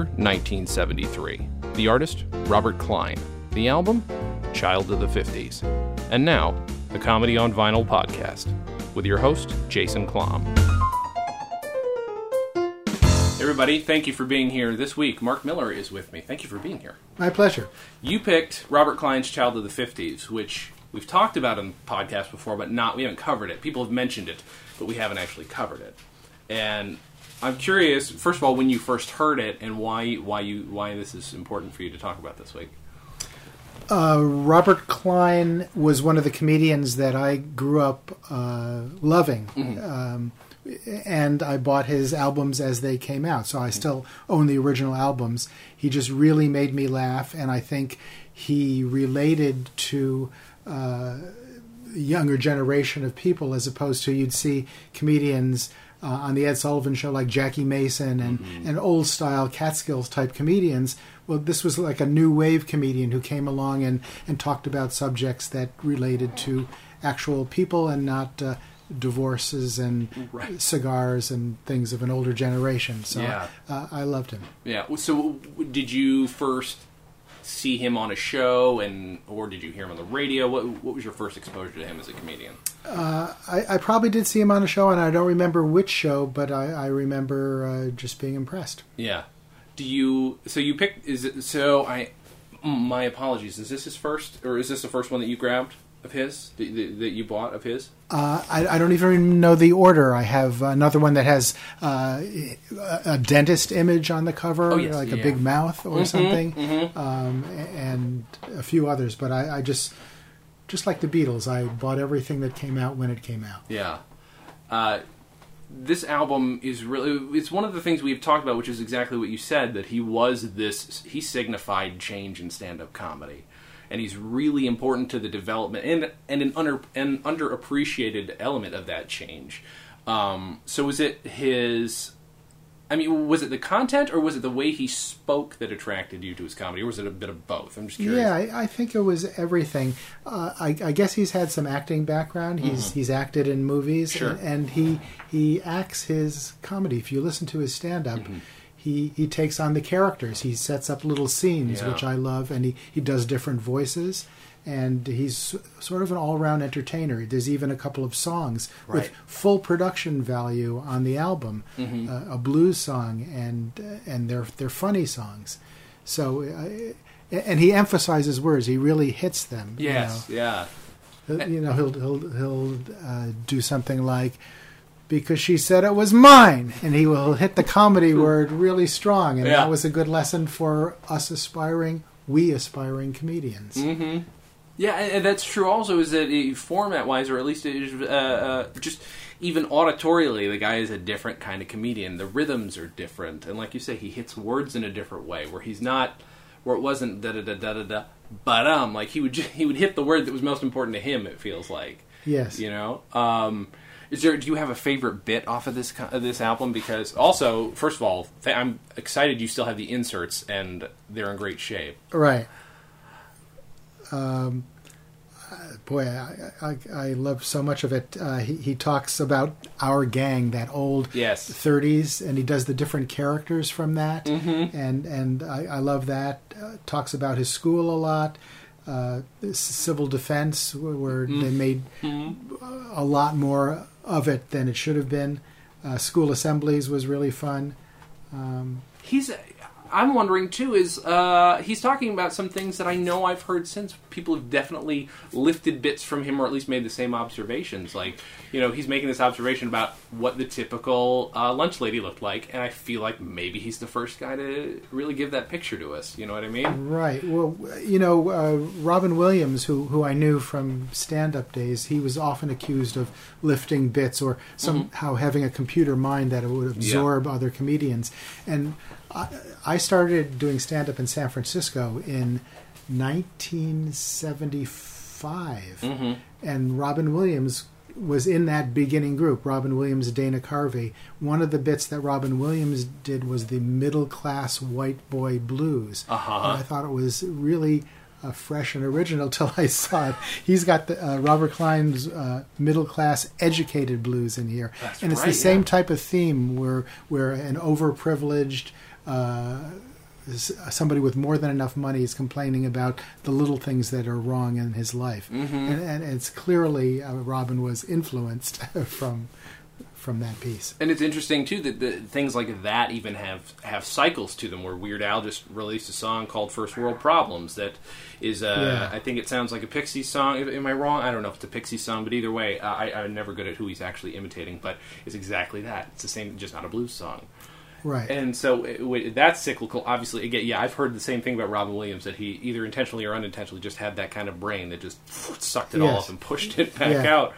year 1973. The artist, Robert Klein. The album, Child of the 50s. And now, the Comedy on Vinyl podcast with your host, Jason Klamm. Everybody, thank you for being here this week. Mark Miller is with me. Thank you for being here. My pleasure. You picked Robert Klein's Child of the 50s, which we've talked about on the podcast before, but not we haven't covered it. People have mentioned it, but we haven't actually covered it. And I'm curious, first of all, when you first heard it and why why you why this is important for you to talk about this week. Uh, Robert Klein was one of the comedians that I grew up uh, loving. Um, and I bought his albums as they came out. So I still own the original albums. He just really made me laugh, and I think he related to uh, a younger generation of people as opposed to you'd see comedians uh, on the Ed Sullivan Show like Jackie Mason and, and old style Catskills type comedians. Well, this was like a new wave comedian who came along and, and talked about subjects that related to actual people and not uh, divorces and Right. cigars and things of an older generation. So Yeah. uh, I loved him. Yeah. So did you first see him on a show and or did you hear him on the radio? What what was your first exposure to him as a comedian? I, I probably did see him on a show, and I don't remember which show, but I, I remember uh, just being impressed. Yeah. Do you? So you picked? Is it? So I. mm, My apologies. Is this his first, or is this the first one that you grabbed of his that, you bought of his? Uh, I, I don't even know the order. I have another one that has uh, a dentist image on the cover, Oh, yes, like yeah. a big mouth or Mhm, something, mhm. Um, and a few others. But I, I just, just like the Beatles, I bought everything that came out when it came out. Yeah. Uh, this album is really it's one of the things we've talked about which is exactly what you said that he was this he signified change in stand-up comedy and he's really important to the development and and an under an underappreciated element of that change um, so was it his I mean, was it the content or was it the way he spoke that attracted you to his comedy, or was it a bit of both? I'm just curious. Yeah, I, I think it was everything. Uh, I, I guess he's had some acting background. He's he's acted in movies, Mm-hmm. Sure. and, and he he acts his comedy. If you listen to his stand up. Mm-hmm. He, he takes on the characters. He sets up little scenes, Yeah. which I love, and he, he does different voices. And he's sort of an all round entertainer. There's even a couple of songs Right. with full production value on the album, Mm-hmm. uh, a blues song, and uh, and they're they're funny songs. So, uh, and he emphasizes words. He really hits them. Yes. Yeah. know. He'll- you know, he'll he'll he'll uh, do something like because she said it was mine, and he will hit the comedy word really strong, and Yeah. that was a good lesson for us aspiring, we aspiring comedians. Mm-hmm. Yeah, and that's true. Also, is that uh, format-wise, or at least uh, uh, just even auditorially, the guy is a different kind of comedian. The rhythms are different, and like you say, he hits words in a different way, where he's not, where it wasn't da da da da da da, but um, like he would he would hit the word that was most important to him. It feels like, Yes. you know. Um, is there? Do you have a favorite bit off of this of this album? Because also, first of all, I'm excited you still have the inserts and they're in great shape. Right. Um, boy, I, I, I love so much of it. Uh, he, he talks about our gang, that old Yes. 30s, and he does the different characters from that, and and I, I love that. Uh, talks about his school a lot. Uh, civil defense, where, where they made a lot more of it than it should have been. Uh, school assemblies was really fun. Um, he's i'm wondering too is uh, he's talking about some things that i know i've heard since. People have definitely lifted bits from him or at least made the same observations. Like you know he's making this observation about what the typical uh, lunch lady looked like and i feel like maybe he's the first guy to really give that picture to us. You know what i mean? Right. Well, you know, uh, Robin Williams, who who I knew from stand-up days, he was often accused of lifting bits or somehow having a computer mind that would absorb other comedians. And I, I started doing stand-up in San Francisco in 1975, and Robin Williams was in that beginning group. Robin Williams, Dana Carvey. One of the bits that Robin Williams did was the middle class white boy blues. Uh-huh. And I thought it was really uh, fresh and original till I saw it. He's got the uh, Robert Klein's uh, middle class educated blues in here, That's and it's right, the same yeah. type of theme where where an overprivileged. Uh, somebody with more than enough money is complaining about the little things that are wrong in his life, Mm-hmm. and, and it's clearly uh, Robin was influenced from from that piece. And it's interesting too that the, things like that even have have cycles to them. Where Weird Al just released a song called "First World Problems" that is, uh, Yeah. I think it sounds like a Pixie song. Am I wrong? I don't know if it's a Pixie song, but either way, uh, I, I'm never good at who he's actually imitating. But it's exactly that. It's the same, just not a blues song. Right. And so it, it- that's cyclical. Obviously, again, yeah, I've heard the same thing about Robin Williams that he either intentionally or unintentionally just had that kind of brain that just sucked it all Yes. up and pushed it back Yeah. out.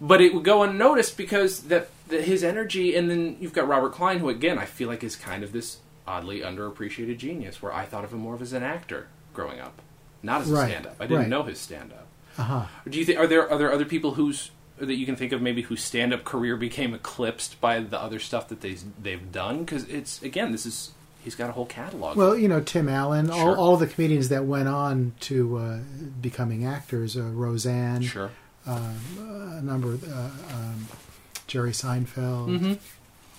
But it would go unnoticed because that, that his energy, and then you've got Robert Klein, who again I feel like is kind of this oddly underappreciated genius. Where I thought of him more of as an actor growing up, not as a Right, stand-up. I didn't right. know his stand-up. uh huh. Do you think are there are there other people whose that you can think of maybe whose stand up career became eclipsed by the other stuff that they they've done? Because it's again, this is he's got a whole catalog. Well, you know, Tim Allen, all, Sure. all the comedians that went on to uh, becoming actors, uh, Roseanne, sure. a number, of, uh, um, Jerry Seinfeld. Mhm.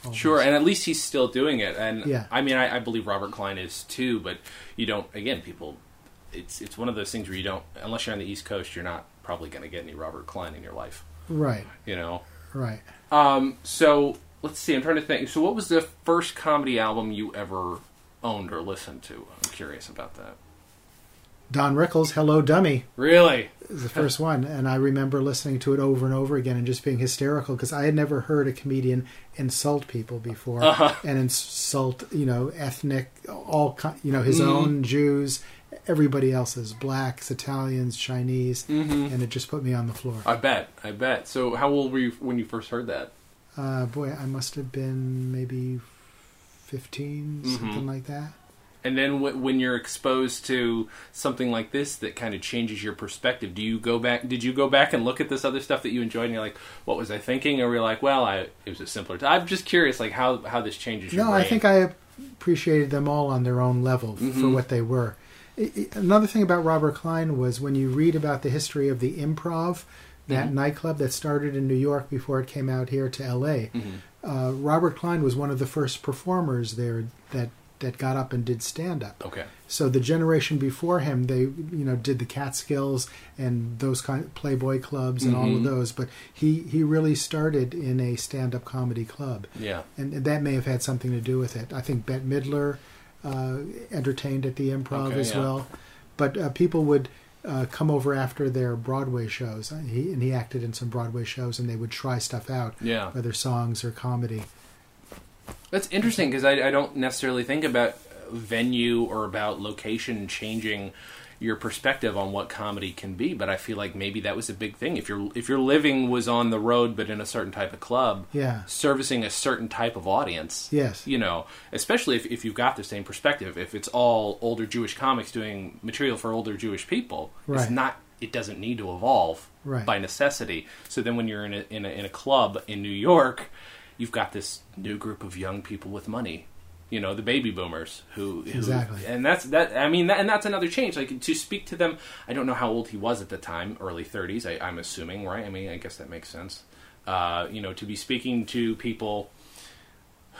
all Sure, those. and at least he's still doing it. And Yeah. I mean, I, I believe Robert Klein is too. But you don't. Again, people, it's it's one of those things where you don't unless you're on the East Coast, you're not probably going to get any Robert Klein in your life. Right, You know. right. Um. So let's see. I'm trying to think. So what was the first comedy album you ever owned or listened to? I'm curious about that. Don Rickles, Hello Dummy, Really? the first one, and I remember listening to it over and over again and just being hysterical because I had never heard a comedian insult people before Uh-huh. and insult, you know, ethnic, all you know, his Mhm. own Jews, everybody else's, blacks, Italians, Chinese, Mm-hmm. and it just put me on the floor. I bet. I bet. So how old were you when you first heard that? Uh, boy, I must have been maybe 15, Mhm. something like that. And then w- when you're exposed to something like this that kind of changes your perspective, do you go back? Did you go back and look at this other stuff that you enjoyed, and you're like, "What was I thinking?" Or you're like, "Well, I it was a simpler." T-. I'm just curious, like how how this changes your No, brain. I think I appreciated them all on their own level for Mhm. what they were. Another thing about Robert Klein was when you read about the history of the Improv, that Mhm. nightclub that started in New York before it came out here to L.A. Mhm. Uh, Robert Klein was one of the first performers there that that got up and did stand up. Okay. So the generation before him, they you know did the Catskills and those kind of Playboy clubs and all of Mhm. those. But he he really started in a stand up comedy club Yeah. and that may have had something to do with it. I think Bette Midler uh, entertained at the Improv Okay, as yeah. well, but uh, people would uh, come over after their Broadway shows. Uh, He and he acted in some Broadway shows, and they would try stuff out, Yeah. whether songs or comedy. That's interesting because I, I don't necessarily think about venue or about location changing your perspective on what comedy can be, but I feel like maybe that was a big thing. If your if your living was on the road but in a certain type of club, Yeah. servicing a certain type of audience, Yes. you know, especially if, if you've got the same perspective. If it's all older Jewish comics doing material for older Jewish people, it's Right. not. It doesn't need to evolve Right. by necessity. So then, when you're in a, in a in a club in New York, you've got this new group of young people with money. You know, the baby boomers who, who Exactly. and that's that. I mean, that, and that's another change. Like to speak to them. I don't know how old he was at the time, early 30s. I, I'm assuming, right? I mean, I guess that makes sense. Uh, you know, to be speaking to people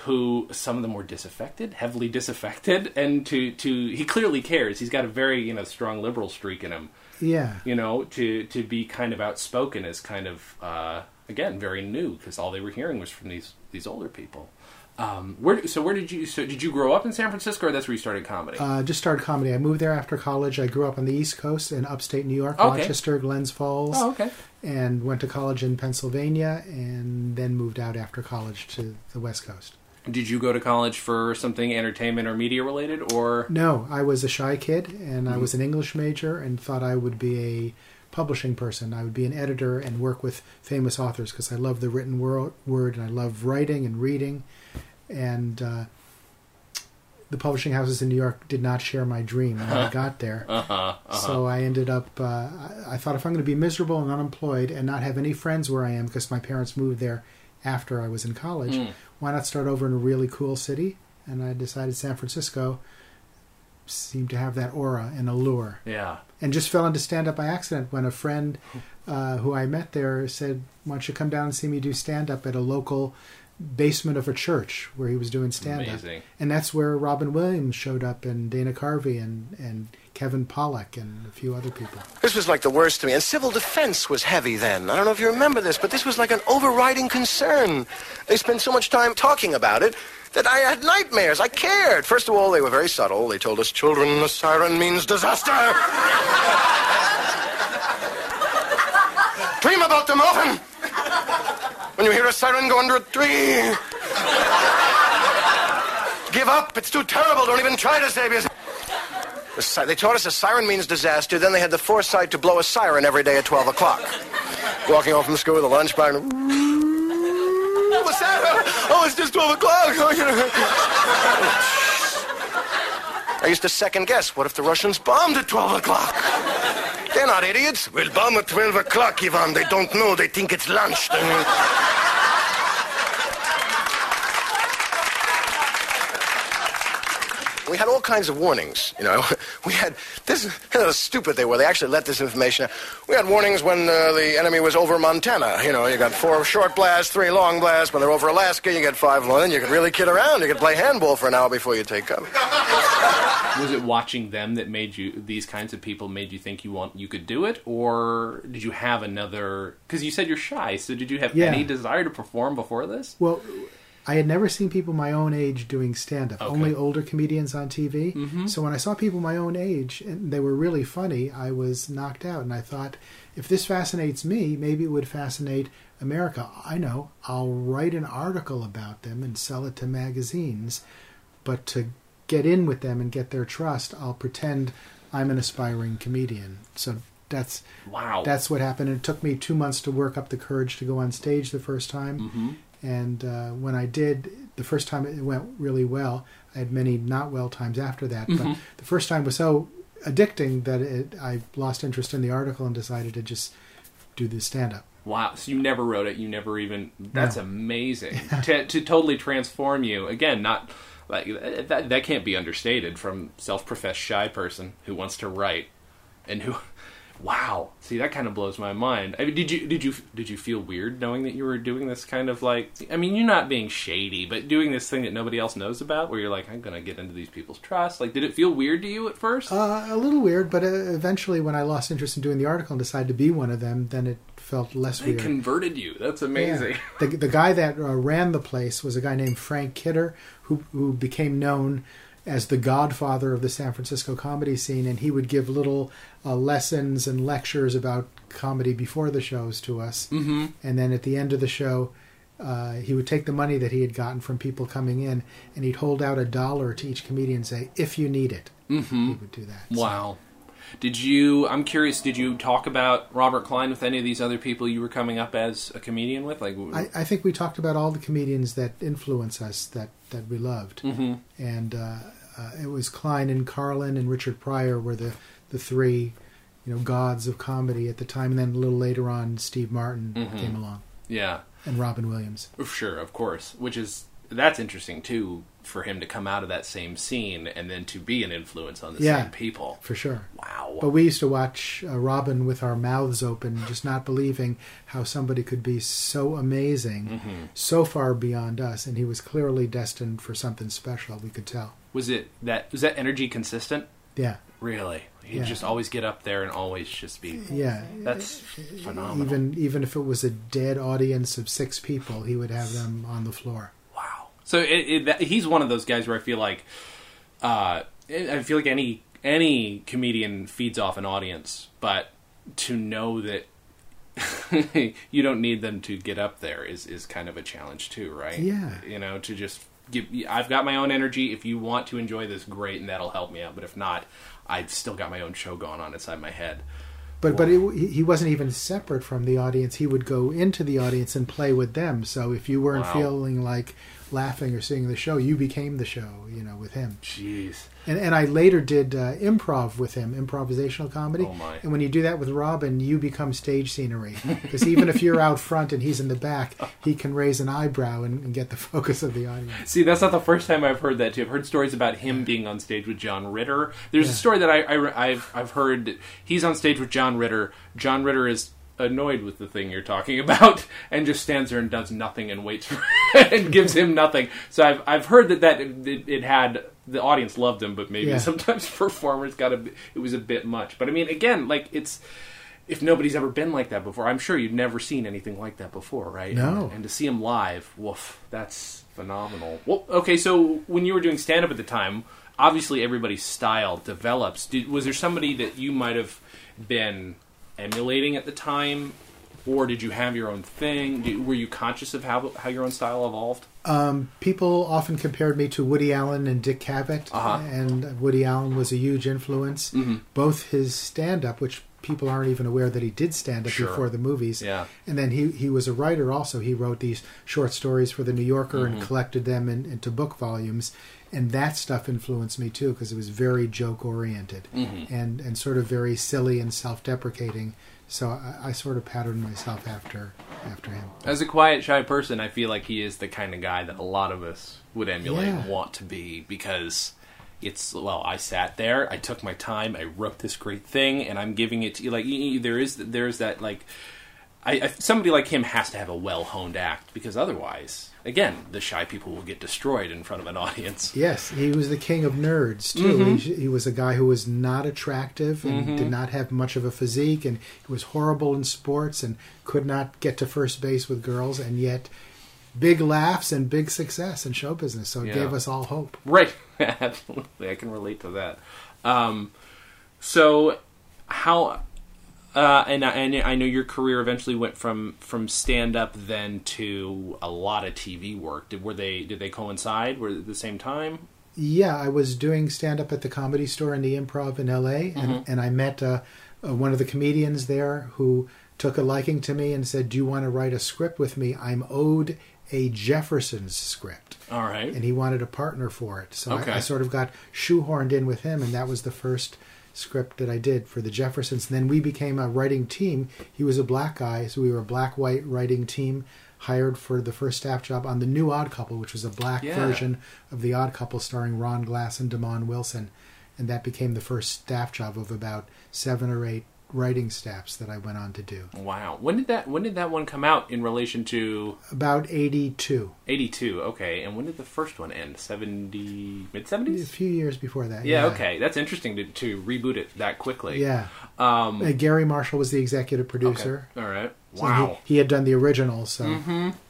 who some of them were disaffected, heavily disaffected, and to to he clearly cares. He's got a very you know strong liberal streak in him. Yeah. You know, to to be kind of outspoken is kind of uh, again very new because all they were hearing was from these these older people. Um, where so where did you so did you grow up in San Francisco or that's where you started comedy? Uh, just started comedy. I moved there after college. I grew up on the East Coast in upstate New York, Okay. Rochester, Glens Falls, oh, okay. and went to college in Pennsylvania, and then moved out after college to the West Coast. Did you go to college for something entertainment or media related or? No, I was a shy kid, and I Mhm. was an English major, and thought I would be a publishing person. I would be an editor and work with famous authors because I love the written wor- word and I love writing and reading. And uh, the publishing houses in New York did not share my dream when I got there. Uh huh. Uh-huh. So I ended up. Uh, I, I thought if I'm going to be miserable and unemployed and not have any friends where I am because my parents moved there after I was in college, Mm. why not start over in a really cool city? And I decided San Francisco seemed to have that aura and allure. Yeah. And just fell into stand up by accident when a friend uh, who I met there said, Why don't you come down and see me do stand up at a local basement of a church where he was doing stand up. And that's where Robin Williams showed up and Dana Carvey and, and Kevin Pollak and a few other people. This was like the worst to me. And civil defense was heavy then. I don't know if you remember this, but this was like an overriding concern. They spent so much time talking about it that I had nightmares. I cared. First of all, they were very subtle. They told us, children, a siren means disaster. Dream about them often. When you hear a siren go under a tree, give up. It's too terrible. Don't even try to save yourself. They taught us a siren means disaster. Then they had the foresight to blow a siren every day at 12 o'clock. Walking home from school with a lunch bag. What's that? Oh, it's just 12 o'clock. Oh, I used to second guess. What if the Russians bombed at 12 o'clock? They're not idiots. We'll bomb at 12 o'clock, Ivan. They don't know. They think it's lunch. We had all kinds of warnings, you know. We had this. How stupid they were. They actually let this information. out. We had warnings when uh, the enemy was over Montana. You know, you got four short blasts, three long blasts. When they're over Alaska, you get five long. Then you could really kid around. You could play handball for an hour before you take cover. Was it watching them that made you these kinds of people made you think you want you could do it, or did you have another? Because you said you're shy, so did you have Yeah. any desire to perform before this? Well, I had never seen people my own age doing stand up, Okay. only older comedians on TV. So when I saw people my own age and they were really funny, I was knocked out. And I thought, if this fascinates me, maybe it would fascinate America. I know, I'll write an article about them and sell it to magazines, but to get in with them and get their trust, I'll pretend I'm an aspiring comedian. So that's Wow. that's what happened. And it took me two months to work up the courage to go on stage the first time. Mm-hmm. And uh, when I did, the first time it went really well. I had many not well times after that, Mm-hmm. but the first time was so addicting that it, I lost interest in the article and decided to just do the stand up. Wow. So you never wrote it. You never even. That's No. amazing. to to totally transform you again. Not like that. That can't be understated from self-professed shy person who wants to write and who. Wow. See, that kind of blows my mind. I mean, did you did you did you feel weird knowing that you were doing this kind of like? I mean, you're not being shady, but doing this thing that nobody else knows about, where you're like, I'm gonna get into these people's trust. Like, did it feel weird to you at first? Uh, a little weird, but uh, eventually, when I lost interest in doing the article and decided to be one of them, then it felt less they weird. converted you. That's amazing. Yeah. The, the guy that uh, ran the place was a guy named Frank Kidder, who who became known as the godfather of the San Francisco comedy scene, and he would give little uh, lessons and lectures about comedy before the shows to us. Mm-hmm. And then at the end of the show, uh, he would take the money that he had gotten from people coming in, and he'd hold out a dollar to each comedian and say, "If you need it," Mm-hmm. he would do that. So- Wow. Did you? I'm curious. Did you talk about Robert Klein with any of these other people you were coming up as a comedian with? Like, I, I think we talked about all the comedians that influence us that, that we loved, Mhm. and uh, uh, it was Klein and Carlin and Richard Pryor were the the three, you know, gods of comedy at the time. And then a little later on, Steve Martin Mhm. came along yeah, and Robin Williams. sure, of course. Which is that's interesting too for him to come out of that same scene and then to be an influence on the Yeah. same people. For sure. Wow. But we used to watch uh, Robin with our mouths open, just not believing how somebody could be so amazing, Mhm. so far beyond us, and he was clearly destined for something special. We could tell. Was it that? Was that energy consistent? Yeah, Really? He'd Yeah. just always get up there and always just be. yeah. That's phenomenal. Even even if it was a dead audience of six people, he would have them on the floor. So it, it, that, he's one of those guys where I feel like, uh, I feel like any any comedian feeds off an audience, but to know that you don't need them to get up there is is kind of a challenge too, right? Yeah. You know, to just give. I've got my own energy. If you want to enjoy this, great, and that'll help me out. But if not, I've still got my own show going on inside my head. But but it, he- he wasn't even separate from the audience. He would go into the audience and play with them. So if you weren't Wow. feeling like laughing or seeing the show, you became the show. You know, with him. Jeez. And and I later did uh, improv with him, improvisational comedy. Oh, my. And when you do that with Robin, you become stage scenery because even if you're out front and he's in the back, he can raise an eyebrow and, and get the focus of the audience. See, that's not the first time I've heard that too. I've heard stories about him being on stage with John Ritter. There's a story that I, I have I've heard. He's on stage with John Ritter. John Ritter is annoyed with the thing you're talking about and just stands there and does nothing and waits for and gives him nothing. So I've I've heard that that it, it had the audience loved him, but maybe Yeah. sometimes performers got a it was a bit much. But I mean, again, like it's if nobody's ever been like that before, I'm sure you've never seen anything like that before, right? No. And, and to see him live, woof, that's phenomenal. Well, okay, so when you were doing stand up at the time, obviously everybody's style develops. Did, was there somebody that you might have been emulating at the time? Or did you have your own thing? Did, were you conscious of how how your own style evolved? Um, people often compared me to Woody Allen and Dick Cavett, Uh-huh. and Woody Allen was a huge influence. Mm-hmm. Both his stand-up, which people aren't even aware that he did stand-up Sure. before the movies, Yeah. and then he he was a writer also. He wrote these short stories for the New Yorker Mm-hmm. and collected them in, into book volumes, and that stuff influenced me too because it was very joke-oriented Mm-hmm. and and sort of very silly and self-deprecating. So I, I sort of patterned myself after after him. As a quiet, shy person, I feel like he is the kind of guy that a lot of us would emulate and want to be because it's well, I sat there, I took my time, I wrote this great thing, and I'm giving it to you. Like y- y- there is there's that like. I, I, somebody like him has to have a well honed act because otherwise, again, the shy people will get destroyed in front of an audience. Yes, he was the king of nerds too. Mm-hmm. He, he was a guy who was not attractive and did not have much of a physique, and he was horrible in sports and could not get to first base with girls, and yet big laughs and big success in show business. So it Yeah. gave us all hope. Right. Absolutely. I can relate to that. Um, so, how. Uh, and, I, and I know your career eventually went from, from stand up then to a lot of TV work. Did were they did they coincide? Were at the same time? Yeah, I was doing stand up at the comedy store in the improv in LA, and, and I met uh, uh, one of the comedians there who took a liking to me and said, Do you want to write a script with me? I'm owed a Jefferson's script. All right. and he wanted a partner for it. So Okay. I, I sort of got shoehorned in with him, and that was the first script that I did for the Jeffersons. And then we became a writing team. He was a black guy, so we were a black-white writing team hired for the first staff job on the new Odd Couple, which was a black Yeah. version of the Odd Couple starring Ron Glass and Demond Wilson. And that became the first staff job of about seven or eight writing staffs that I went on to do. Wow. When did that when did that one come out in relation to About 82. 82? Okay. And when did the first one end? 70 mid 70s? A few years before that. Yeah, okay. That's interesting to, to reboot it that quickly. Yeah. Um Uh, Garry Marshall was the executive producer. okay. All right. Wow. Mm-hmm. he, he had done the original, so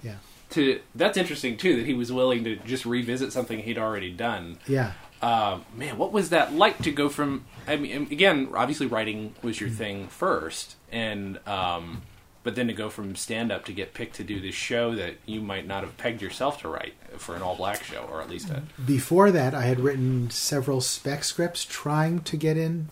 yeah, to that's interesting too that he was willing to just revisit something he'd already done. yeah. Um, man, what was that like to go from? I mean, again, obviously writing was your thing first, and um, but then to go from stand up to get picked to do this show that you might not have pegged yourself to write for an all black show, or at least a Before that, I had written several spec scripts trying to get in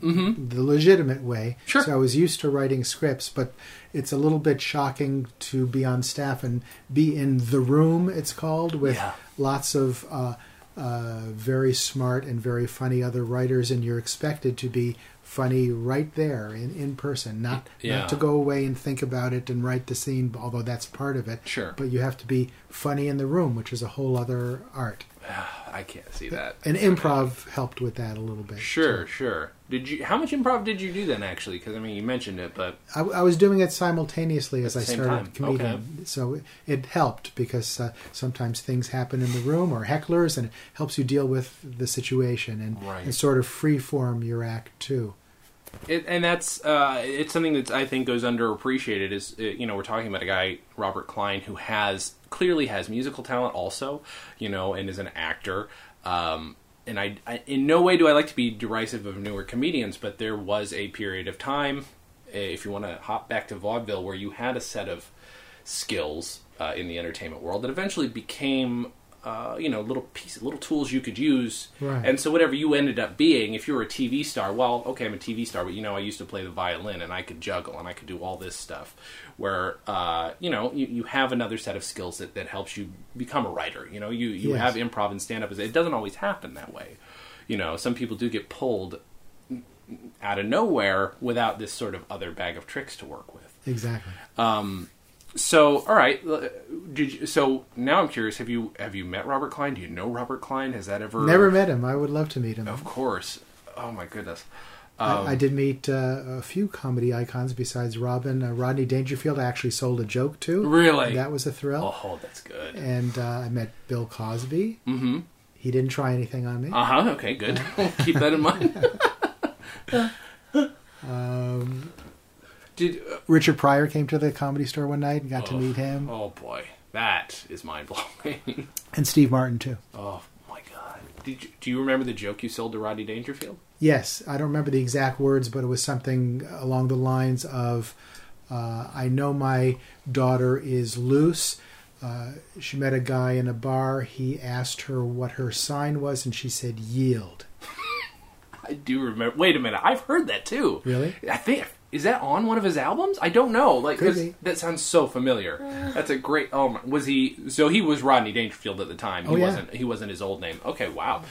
the legitimate way. Mm-hmm. Sure. So I was used to writing scripts, but it's a little bit shocking to be on staff and be in the room. It's called with Yeah. lots of. Uh, uh, very smart and very funny other writers, and you're expected to be funny right there in, in person, not Yeah. not to go away and think about it and write the scene, although that's part of it. Sure. But you have to be funny in the room, which is a whole other art. I can't see that. And improv helped with that a little bit. Sure, sure. Did you? How much improv did you do then? Actually, because I mean, you mentioned it, but I, I was doing it simultaneously as I started time. comedian, so it, it helped because uh, sometimes things happen in the room or hecklers, and it helps you deal with the situation and, Right. and sort of freeform your act too. It, and that's uh, it's something that I think goes underappreciated. Is uh, you know we're talking about a guy Robert Klein who has clearly has musical talent also, you know, and is an actor. Um, and I, I in no way do I like to be derisive of newer comedians, but there was a period of time, uh, if you want to hop back to vaudeville, where you had a set of skills uh, in the entertainment world that eventually became. Uh, you know, little piece, little tools you could use, Right. and so whatever you ended up being, if you were a TV star, well, okay, I'm a TV star, but you know, I used to play the violin and I could juggle and I could do all this stuff. Where uh, you know, you, you have another set of skills that, that helps you become a writer. You know, you you Yes. have improv and stand up. It doesn't always happen that way. You know, some people do get pulled out of nowhere without this sort of other bag of tricks to work with. Exactly. So, all right, did you, so now I'm curious. Have you have you met Robert Klein? Do you know Robert Klein? Has that ever Never met him. I would love to meet him. Of course. Oh my goodness. Um, I, I did meet uh, a few comedy icons besides Robin. Uh, Rodney Dangerfield I actually sold a joke to. Really? That was a thrill. Oh, that's good. And uh, I met Bill Cosby. Mm-hmm. He didn't try anything on me. Uh huh. Okay, good. Keep that in mind. Um, Did uh, Richard Pryor came to the comedy store one night and got to Oh. meet him. oh boy, that is mind blowing. And Steve Martin, too. oh my god. Did you, do you remember the joke you sold to Rodney Dangerfield? Yes, I don't remember the exact words, but it was something along the lines of uh, I know my daughter is loose. Uh, she met a guy in a bar. He asked her what her sign was, and she said yield. I do remember. Wait a minute, I've heard that too. Really? I think is that on one of his albums? I don't know. Like Could 'cause be. that sounds so familiar. That's a great. Oh, my, was he? So he was Rodney Dangerfield at the time. He Oh, yeah. wasn't. He wasn't his old name. Okay, wow,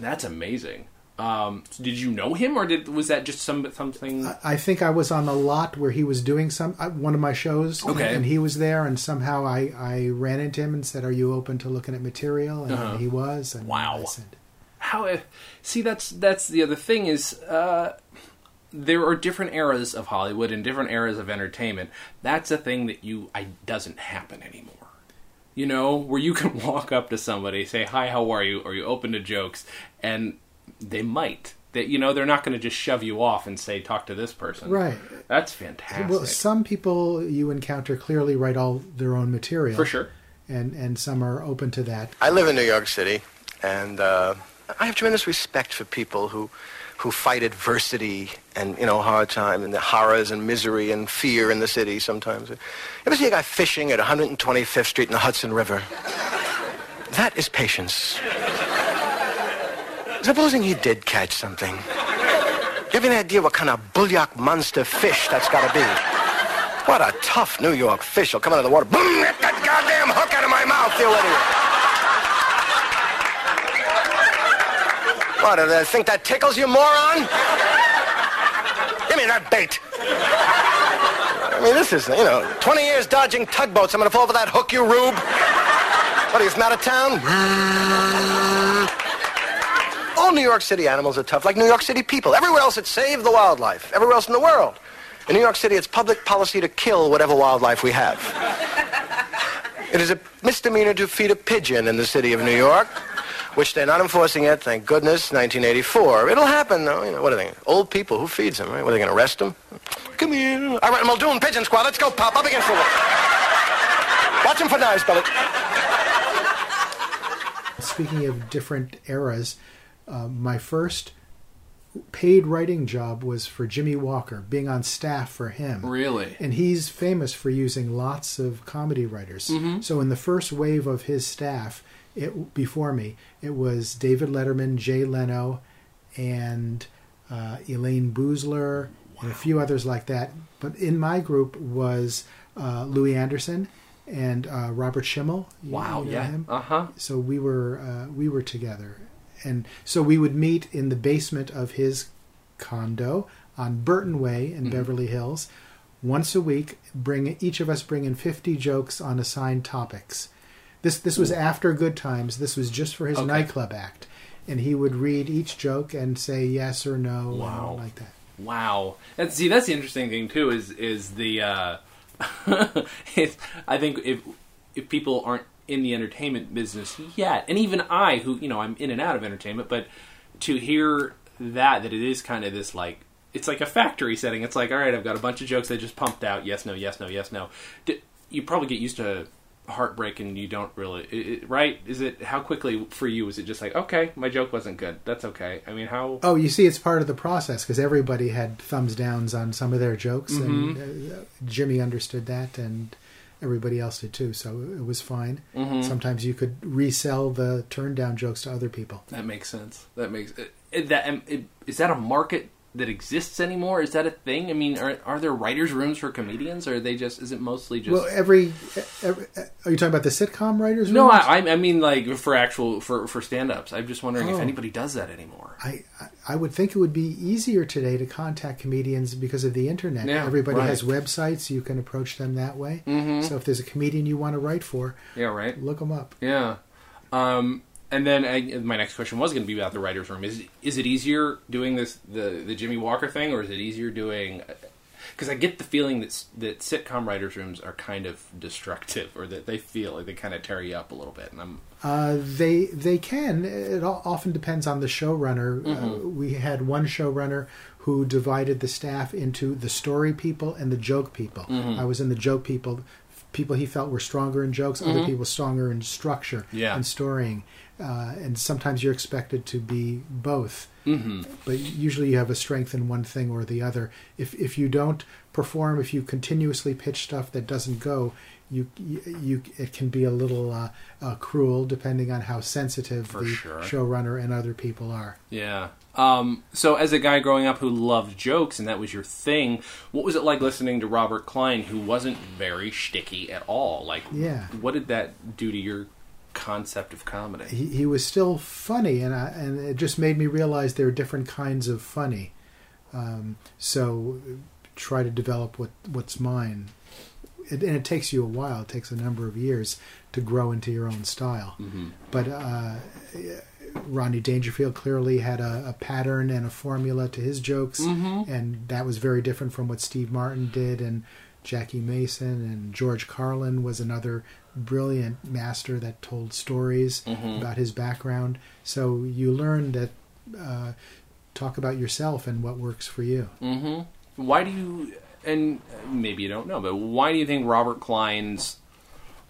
that's amazing. Um, did you know him, or did was that just some something? I think I was on a lot where he was doing some uh, one of my shows, Okay. and he was there, and somehow I, I ran into him and said, "Are you open to looking at material?" And Uh-huh. he was. And Wow. I said, how uh, see that's that's the other thing is uh there are different eras of Hollywood and different eras of entertainment. That's a thing that you I doesn't happen anymore. You know, where you can walk up to somebody, say, "Hi, how are you?" or you open to jokes and they might. That you know, they're not going to just shove you off and say, "Talk to this person." Right. That's fantastic. Well, some people you encounter clearly write all their own material For sure. and and some are open to that. I live in New York City, and uh, I have tremendous respect for people who, who fight adversity and you know hard time and the horrors and misery and fear in the city. Sometimes, ever see a guy fishing at 125th Street in the Hudson River? That is patience. Supposing he did catch something. You have any idea what kind of bullock monster fish that's got to be? What a tough New York fish will come out of the water. Boom! Get that goddamn hook out of my mouth, you idiot! What, do they think that tickles you, moron? Give me that bait. I mean, this is, you know, 20 years dodging tugboats. I'm going to fall for that hook, you rube. What from out of town? All New York City animals are tough, like New York City people. Everywhere else, it's save the wildlife. Everywhere else in the world. In New York City, it's public policy to kill whatever wildlife we have. It is a misdemeanor to feed a pigeon in the city of New York, which they're not enforcing yet, thank goodness, 1984. It'll happen, though. You know, what are they? Old people. Who feeds them, right? What, are they going to arrest them? Come here. All right, Muldoon Pigeon Squad. Let's go, Pop. Up against the wall. Watch him for knives, Billy. Speaking of different eras, uh, my first paid writing job was for Jimmy Walker, being on staff for him. Really? And he's famous for using lots of comedy writers. Mm-hmm. So in the first wave of his staff, it before me, it was David Letterman, Jay Leno, and uh, Elayne Boosler, and a few others like that. But in my group was uh, Louie Anderson and uh, Robert Schimmel. Wow. know yeah. him? Uh huh. So we were uh, we were together, and so we would meet in the basement of his condo on Burton Way in Beverly Hills once a week. Bring each of us bring in fifty jokes on assigned topics. This this was after Good Times. This was just for his Okay. nightclub act, and he would read each joke and say yes or no, Wow. like that. Wow. And see, that's the interesting thing too. Is is the uh, I think if if people aren't in the entertainment business yet, and even I, who you know, I'm in and out of entertainment, but to hear that that it is kind of this like it's like a factory setting. It's like, all right, I've got a bunch of jokes that just pumped out. Yes, no, yes, no, yes, no. D- You probably get used to heartbreak and you don't really it, it- right is it how quickly for you is it just like okay my joke wasn't good that's okay i mean how Oh, you see, it's part of the process because everybody had thumbs downs on some of their jokes, and uh, Jimmy understood that, and everybody else did too. So it was fine. Sometimes you could resell the turn down jokes to other people. That makes sense. That makes it, it, that um, it, is that a market that exists anymore? Is that a thing? I mean, are are there writers' rooms for comedians, or are they just? Is it mostly just? Well, every, every are you talking about the sitcom writers? no, rooms? I, I I mean like for actual for for stand ups. I'm just wondering if Oh. anybody does that anymore. I, I- would think it would be easier today to contact comedians because of the internet. Yeah, Everybody right. has websites; you can approach them that way. So if there's a comedian you want to write for, Yeah, right. look them up. Yeah. Um, and then I, my next question was going to be about the writers' room. Is is it easier doing this the the Jimmy Walker thing, or is it easier doing? Because I get the feeling that that sitcom writers' rooms are kind of destructive, or that they feel like they kind of tear you up a little bit. And I'm Uh, they they can. It often depends on the showrunner. Uh, we had one showrunner who divided the staff into the story people and the joke people. I was in the joke people. People he felt were stronger in jokes, other people stronger in structure Yeah. and storying. Uh, and sometimes you're expected to be both. Mm-hmm. But usually you have a strength in one thing or the other. If if you don't perform, if you continuously pitch stuff that doesn't go, you you, it can be a little uh, uh, cruel depending on how sensitive For the sure. showrunner and other people are. Yeah. Um, so, as a guy growing up who loved jokes and that was your thing, what was it like listening to Robert Klein, who wasn't very shticky at all? Like, Yeah. what did that do to your concept of comedy? He, he was still funny, and I, and it just made me realize there are different kinds of funny. Um, so try to develop what what's mine. It, and it takes you a while. It takes a number of years to grow into your own style. But uh, Rodney Dangerfield clearly had a, a pattern and a formula to his jokes, and that was very different from what Steve Martin did and Jackie Mason and George Carlin was another brilliant master that told stories about his background. So you learn that uh, talk about yourself and what works for you. Mm-hmm. Why do you? And maybe you don't know, but why do you think Robert Klein's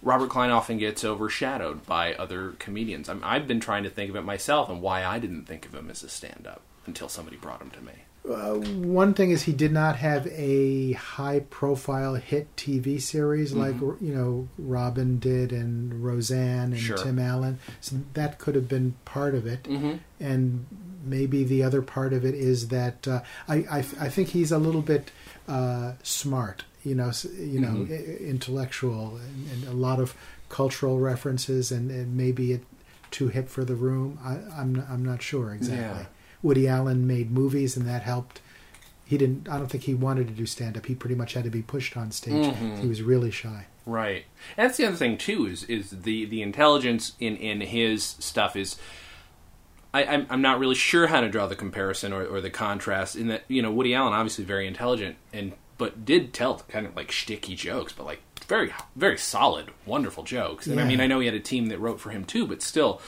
Robert Klein often gets overshadowed by other comedians? I'm, I've been trying to think of it myself and why I didn't think of him as a stand-up until somebody brought him to me. Uh, one thing is he did not have a high profile hit TV series like you know Robin did and Roseanne and Sure. Tim Allen. So that could have been part of it, Mm-hmm. and maybe the other part of it is that uh, I, I I think he's a little bit uh, smart. You know, you know, Mm-hmm. intellectual and, and a lot of cultural references, and, and maybe it too hip for the room. I, I'm I'm not sure exactly. Yeah. Woody Allen made movies, and that helped. He didn't. I don't think he wanted to do stand up. He pretty much had to be pushed on stage. Mm-hmm. He was really shy. Right. And that's the other thing too is is the the intelligence in in his stuff is. I, I'm I'm not really sure how to draw the comparison or, or the contrast in that you know Woody Allen obviously very intelligent and but did tell kind of like shticky jokes but like very very solid wonderful jokes and I mean I know he had a team that wrote for him too but still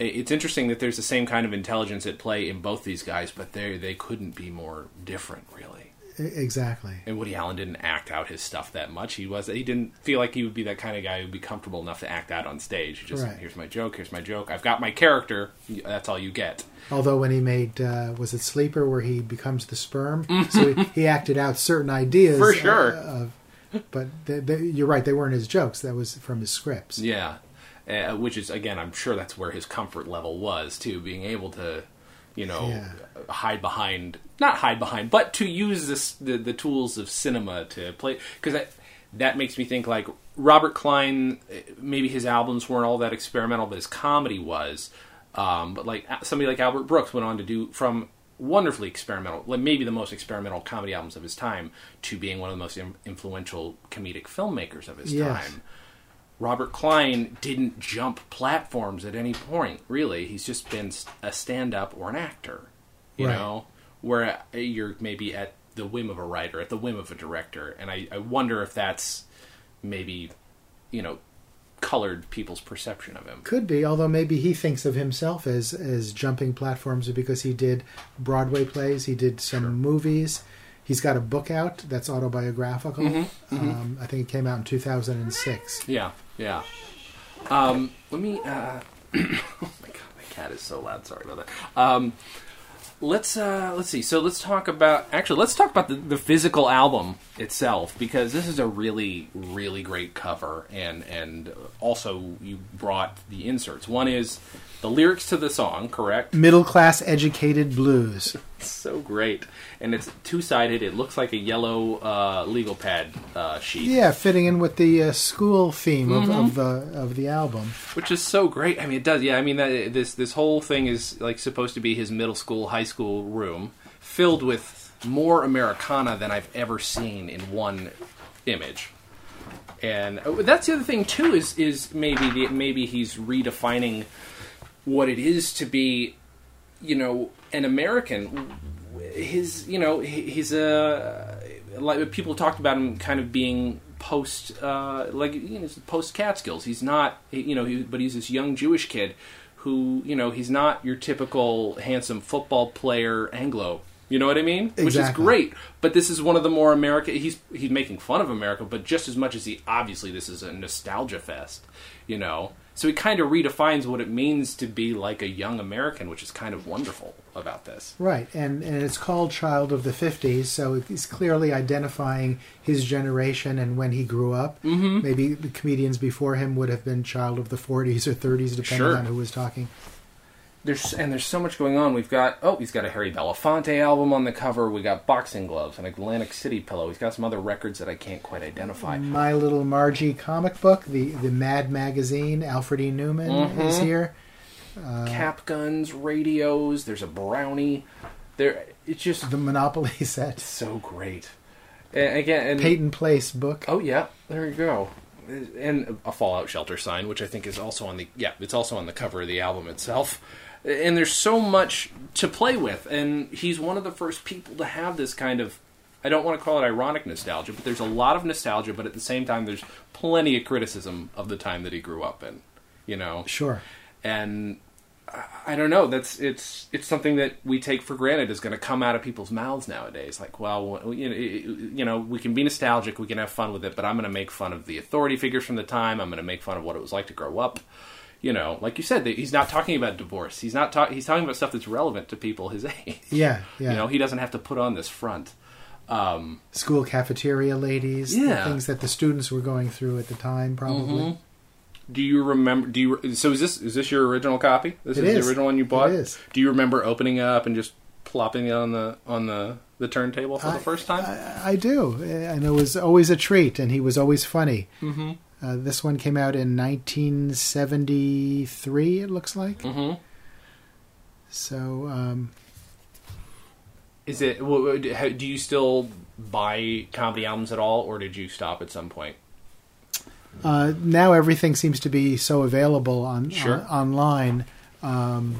it's interesting that there's the same kind of intelligence at play in both these guys but they they couldn't be more different really Exactly. and Woody Allen didn't act out his stuff that much. He was he didn't feel like he would be that kind of guy who'd be comfortable enough to act out on stage. He just Right. here's my joke, here's my joke. I've got my character. That's all you get. Although when he made uh, was it Sleeper, where he becomes the sperm, so he, he acted out certain ideas. For sure. uh, of, but they, they, you're right; they weren't his jokes. That was from his scripts. Yeah, uh, which is again, I'm sure that's where his comfort level was too, being able to, you know, Yeah. hide behind not hide behind, but to use this the, the tools of cinema to play because that that makes me think like Robert Klein. Maybe his albums weren't all that experimental, but his comedy was. Um, but like somebody like Albert Brooks went on to do from wonderfully experimental, like maybe the most experimental comedy albums of his time, to being one of the most im- influential comedic filmmakers of his Yes. time. Robert Klein didn't jump platforms at any point, really. He's just been a stand up or an actor, you Right. know, where uh, you're maybe at the whim of a writer, at the whim of a director. And I, I wonder if that's maybe, you know, colored people's perception of him. Could be, although maybe he thinks of himself as as jumping platforms because he did Broadway plays, he did some movies. He's got a book out that's autobiographical. Mm-hmm, Um, I think it came out in 2006. Yeah, yeah. Um, let me. Uh, oh my god, my cat is so loud. Sorry about that. Um, let's uh, let's see. So let's talk about. Actually, let's talk about the, the physical album itself because this is a really really great cover, and and also you brought the inserts. One is the lyrics to the song, correct? Middle class educated blues. so great, and it's two sided. It looks like a yellow uh, legal pad uh, sheet. Yeah, fitting in with the uh, school theme of, Mm-hmm. of the of the album. which is so great. I mean, it does. Yeah, I mean that this this whole thing is like supposed to be his middle school, high school room filled with more Americana than I've ever seen in one image. And uh, that's the other thing too is is maybe the, maybe he's redefining what it is to be, you know, an American. His, you know, he's a like people talked about him kind of being post, uh, like you know, post Catskills. He's not, you know, he, but he's this young Jewish kid who, you know, he's not your typical handsome football player Anglo. You know what I mean? Exactly. Which is great. But this is one of the more America. He's he's making fun of America, but just as much as he obviously this is a nostalgia fest. You know, so he kind of redefines what it means to be like a young American, which is kind of wonderful about this. Right, and, and it's called Child of the 50s, so he's clearly identifying his generation and when he grew up. Mm-hmm. Maybe the comedians before him would have been Child of the 40s or 30s, depending Sure. on who was talking. There's and there's so much going on. We've got oh, he's got a Harry Belafonte album on the cover. We got boxing gloves, an Atlantic City pillow. He's got some other records that I can't quite identify. My Little Margie comic book, the, the Mad magazine, Alfred E. Neuman is Mm-hmm. here. Cap guns, radios. There's a brownie. There, it's just The Monopoly set. so great. And again, and Peyton Place book. Oh yeah, there you go. And a Fallout shelter sign, which I think is also on the yeah, it's also on the cover of the album itself. And there's so much to play with, and he's one of the first people to have this kind of. I don't want to call it ironic nostalgia, but there's a lot of nostalgia, but at the same time, there's plenty of criticism of the time that he grew up in. You know, Sure. and I- don't know. That's it's it's something that we take for granted is going to come out of people's mouths nowadays. Like, well, you know, we can be nostalgic, we can have fun with it, but I'm going to make fun of the authority figures from the time. I'm going to make fun of what it was like to grow up. You know, like you said, he's not talking about divorce. He's not talking. He's talking about stuff that's relevant to people his age. Yeah, yeah. You know, he doesn't have to put on this front. Um, School cafeteria ladies, Yeah. Mm-hmm. things that the students were going through at the time, probably. do you remember? Do you? So is this is this your original copy? This is, is. the original one you bought. It is. Do you remember opening it up and just plopping it on the on the the turntable for the first time? I, I do, and it was always a treat, and he was always funny. Mm-hmm. Uh, this one came out in 1973, it looks like. mm-hmm. So, um, Is it? Do you still buy comedy albums at all, or did you stop at some point? uh, now everything seems to be so available on, Sure. on online. Um,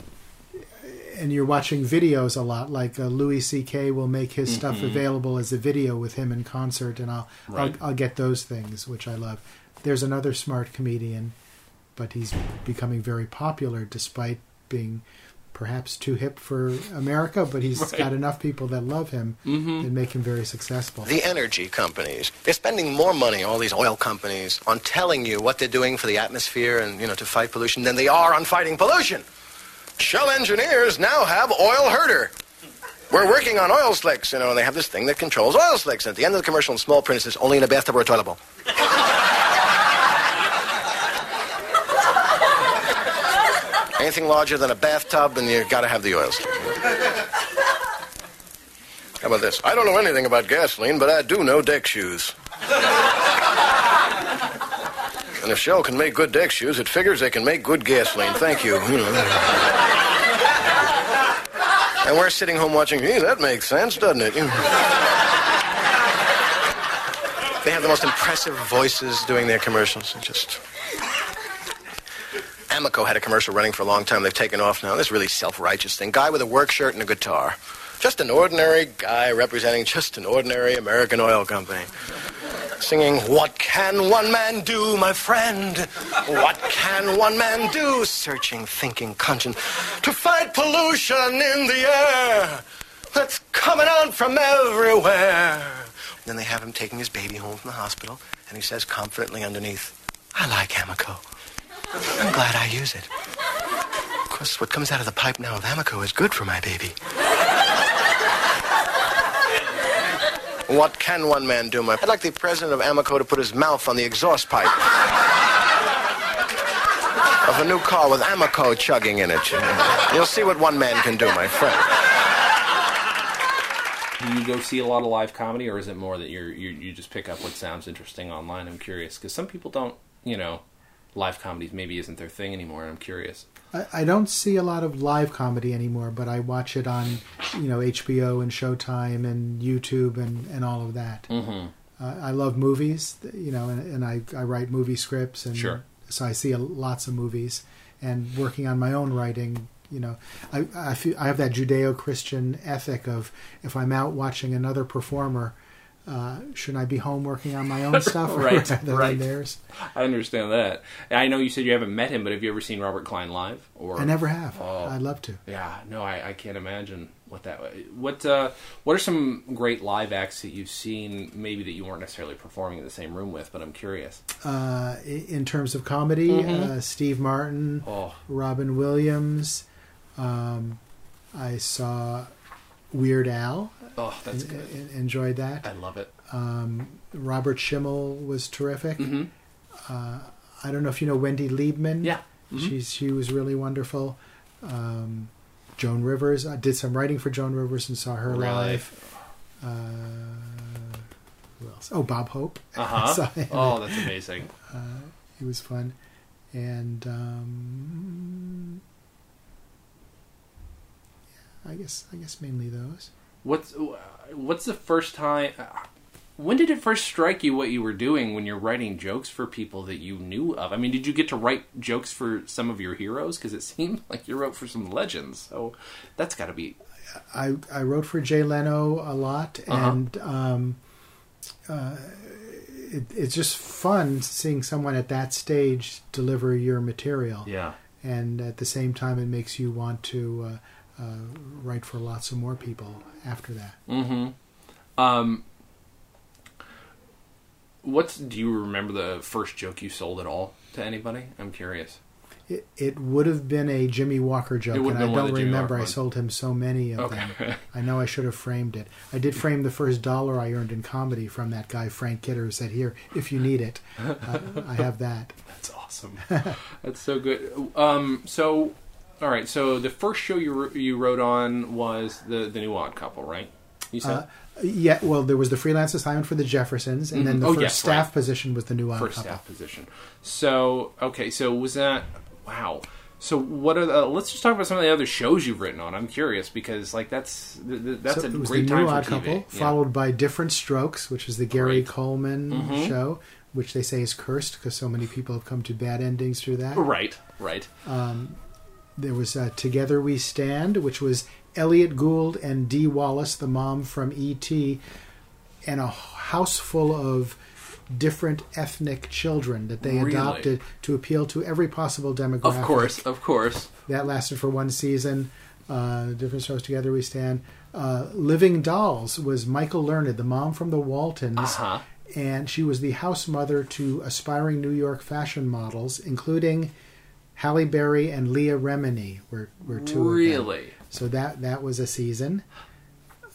and you're watching videos a lot, like uh, Louis C.K. will make his stuff available as a video with him in concert, and I'll, Mm-hmm. Right. I'll I'll get those things, which I love. There's another smart comedian, but he's becoming very popular despite being perhaps too hip for America. But he's Right. got enough people that love him mm-hmm. and make him very successful. The energy companies. They're spending more money, all these oil companies, on telling you what they're doing for the atmosphere and, you know, to fight pollution than they are on fighting pollution. Shell engineers now have oil herder. We're working on oil slicks, you know, and they have this thing that controls oil slicks. And at the end of the commercial in small print, it says only in a bathtub or a toilet bowl. Anything larger than a bathtub, and you've got to have the oil slick. How about this? I don't know anything about gasoline, but I do know deck shoes. and if Shell can make good deck shoes, it figures they can make good gasoline. Thank you. And we're sitting home watching, gee, that makes sense, doesn't it? They have the most impressive voices doing their commercials. Just. Amoco had a commercial running for a long time. They've taken off now. This really self-righteous thing. Guy with a work shirt and a guitar. Just an ordinary guy representing just an ordinary American oil company. Singing, What can one man do, my friend? What can one man do? Searching, thinking, conscience, to fight pollution in the air that's coming out from everywhere. Then they have him taking his baby home from the hospital, and he says confidently underneath, I like Amoco. I'm glad I use it. Of course, what comes out of the pipe now of Amoco is good for my baby. What can one man do, my? I'd like the president of Amoco to put his mouth on the exhaust pipe of a new car with Amoco chugging in it. you know. You'll see what one man can do, my friend. Do you go see a lot of live comedy, or is it more that you're, you you just pick up what sounds interesting online? I'm curious because some people don't, you know, live comedies maybe isn't their thing anymore. I'm curious. I, I don't see a lot of live comedy anymore, but I watch it on, you know, HBO and Showtime and YouTube and, and all of that. Mm-hmm. Uh, I love movies, you know, and, and I, I write movie scripts, and Sure. so I see a, lots of movies. and working on my own writing. You know, I I, feel, I have that Judeo-Christian ethic of if I'm out watching another performer, uh, shouldn't I be home working on my own stuff Right, rather right. than theirs? I understand that. I know you said you haven't met him, but have you ever seen Robert Klein live? Or I never have. Oh. I'd love to. Yeah, no, I, I can't imagine what that. What uh, what are some great live acts that you've seen? Maybe that you weren't necessarily performing in the same room with, but I'm curious. Uh, in terms of comedy, uh, Steve Martin, Oh, Robin Williams. Um, I saw Weird Al. oh, that's good. en- enjoyed that. I love it. Um, Robert Schimmel was terrific. hmm I don't know if you know Wendy Liebman. Yeah. She's she was really wonderful. Um, Joan Rivers. I did some writing for Joan Rivers and saw her Really? live. Uh, who else? Oh, Bob Hope. Uh Saw huh. him. Oh, that's amazing. He was fun. And um, I guess I guess mainly those. What's what's the first time? When did it first strike you what you were doing when you're writing jokes for people that you knew of? I mean, did you get to write jokes for some of your heroes? Because it seemed like you wrote for some legends. So that's got to be I I wrote for Jay Leno a lot, Uh-huh. and um, uh, it, it's just fun seeing someone at that stage deliver your material. yeah. and at the same time, it makes you want to uh, uh, write for lots of more people after that. Mm-hmm. Um, what's do you remember the first joke you sold at all to anybody? I'm curious. It, it would have been a Jimmy Walker joke, and I been one of don't remember. I sold him so many of Okay. them. I know I should have framed it. I did frame the first dollar I earned in comedy from that guy Frank Kidder who said, "Here, if you need it, I, I have that." That's awesome. That's so good. Um, so, all right. So the first show you you wrote on was the the new Odd Couple, right? You said Uh, yeah, well, there was the freelance assignment for the Jeffersons, and then Mhm. the Oh, first yes, staff right. position was the new odd first couple. staff position. So okay. So was that wow? So what are the? Let's just talk about some of the other shows you've written on. I'm curious because like that's th- th- that's so a it was great the time new for odd TV. couple, Yeah. followed by Diff'rent Strokes, which is the Gary Great. Coleman Mhm. show, which they say is cursed because so many people have come to bad endings through that. Right. Right. There was uh, Together We Stand, which was Elliott Gould and Dee Wallace, the mom from E.T., and a house full of different ethnic children that they Really? adopted to appeal to every possible demographic. Of course. Of course. That lasted for one season. Uh, different shows together we stand. Uh, Living Dolls was Michael Learned, the mom from the Waltons, Uh huh. and she was the house mother to aspiring New York fashion models, including Halle Berry and Leah Remini. Were were two of them. Really. So that that was a season.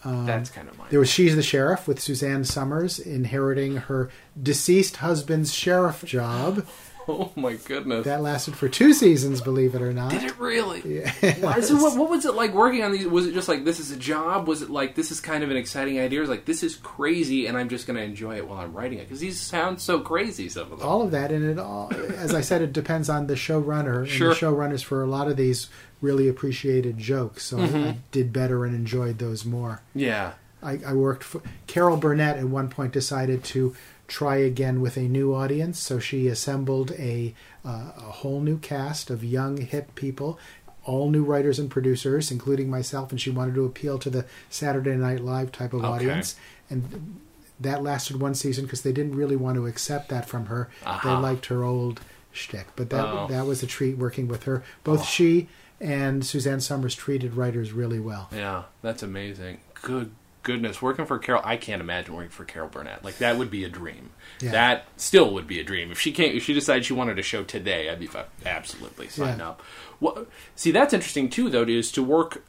Um, That's kind of my. There was She's the Sheriff with Suzanne Somers inheriting her deceased husband's sheriff job. Oh my goodness. That lasted for two seasons, believe it or not. Did it really? Yeah. So what, what was it like working on these? Was it just like this is a job? Was it like this is kind of an exciting idea? Was it like this is crazy and I'm just going to enjoy it while I'm writing it? Because these sound so crazy. Some of them. all of that and it all as i said it depends on the showrunner Sure. and the showrunners for a lot of these really appreciated jokes so I, Mm-hmm. I did better and enjoyed those more Yeah. I, I worked for carol burnett at one point decided to try again with a new audience so she assembled a uh, a whole new cast of young hip people all new writers and producers including myself and she wanted to appeal to the saturday night live type of Okay. audience and that lasted one season because they didn't really want to accept that from her. They Uh-huh. liked her old shtick, but that Oh. that was a treat working with her. Both she and Suzanne Somers treated writers really well. Yeah. That's amazing. Good goodness. Working for Carol, I can't imagine working for Carol Burnett. Like that would be a dream. Yeah. That still would be a dream. If she came, if she decided she wanted a show today, I'd be absolutely sign Yeah. up. Well, see, that's interesting too, though, is to work.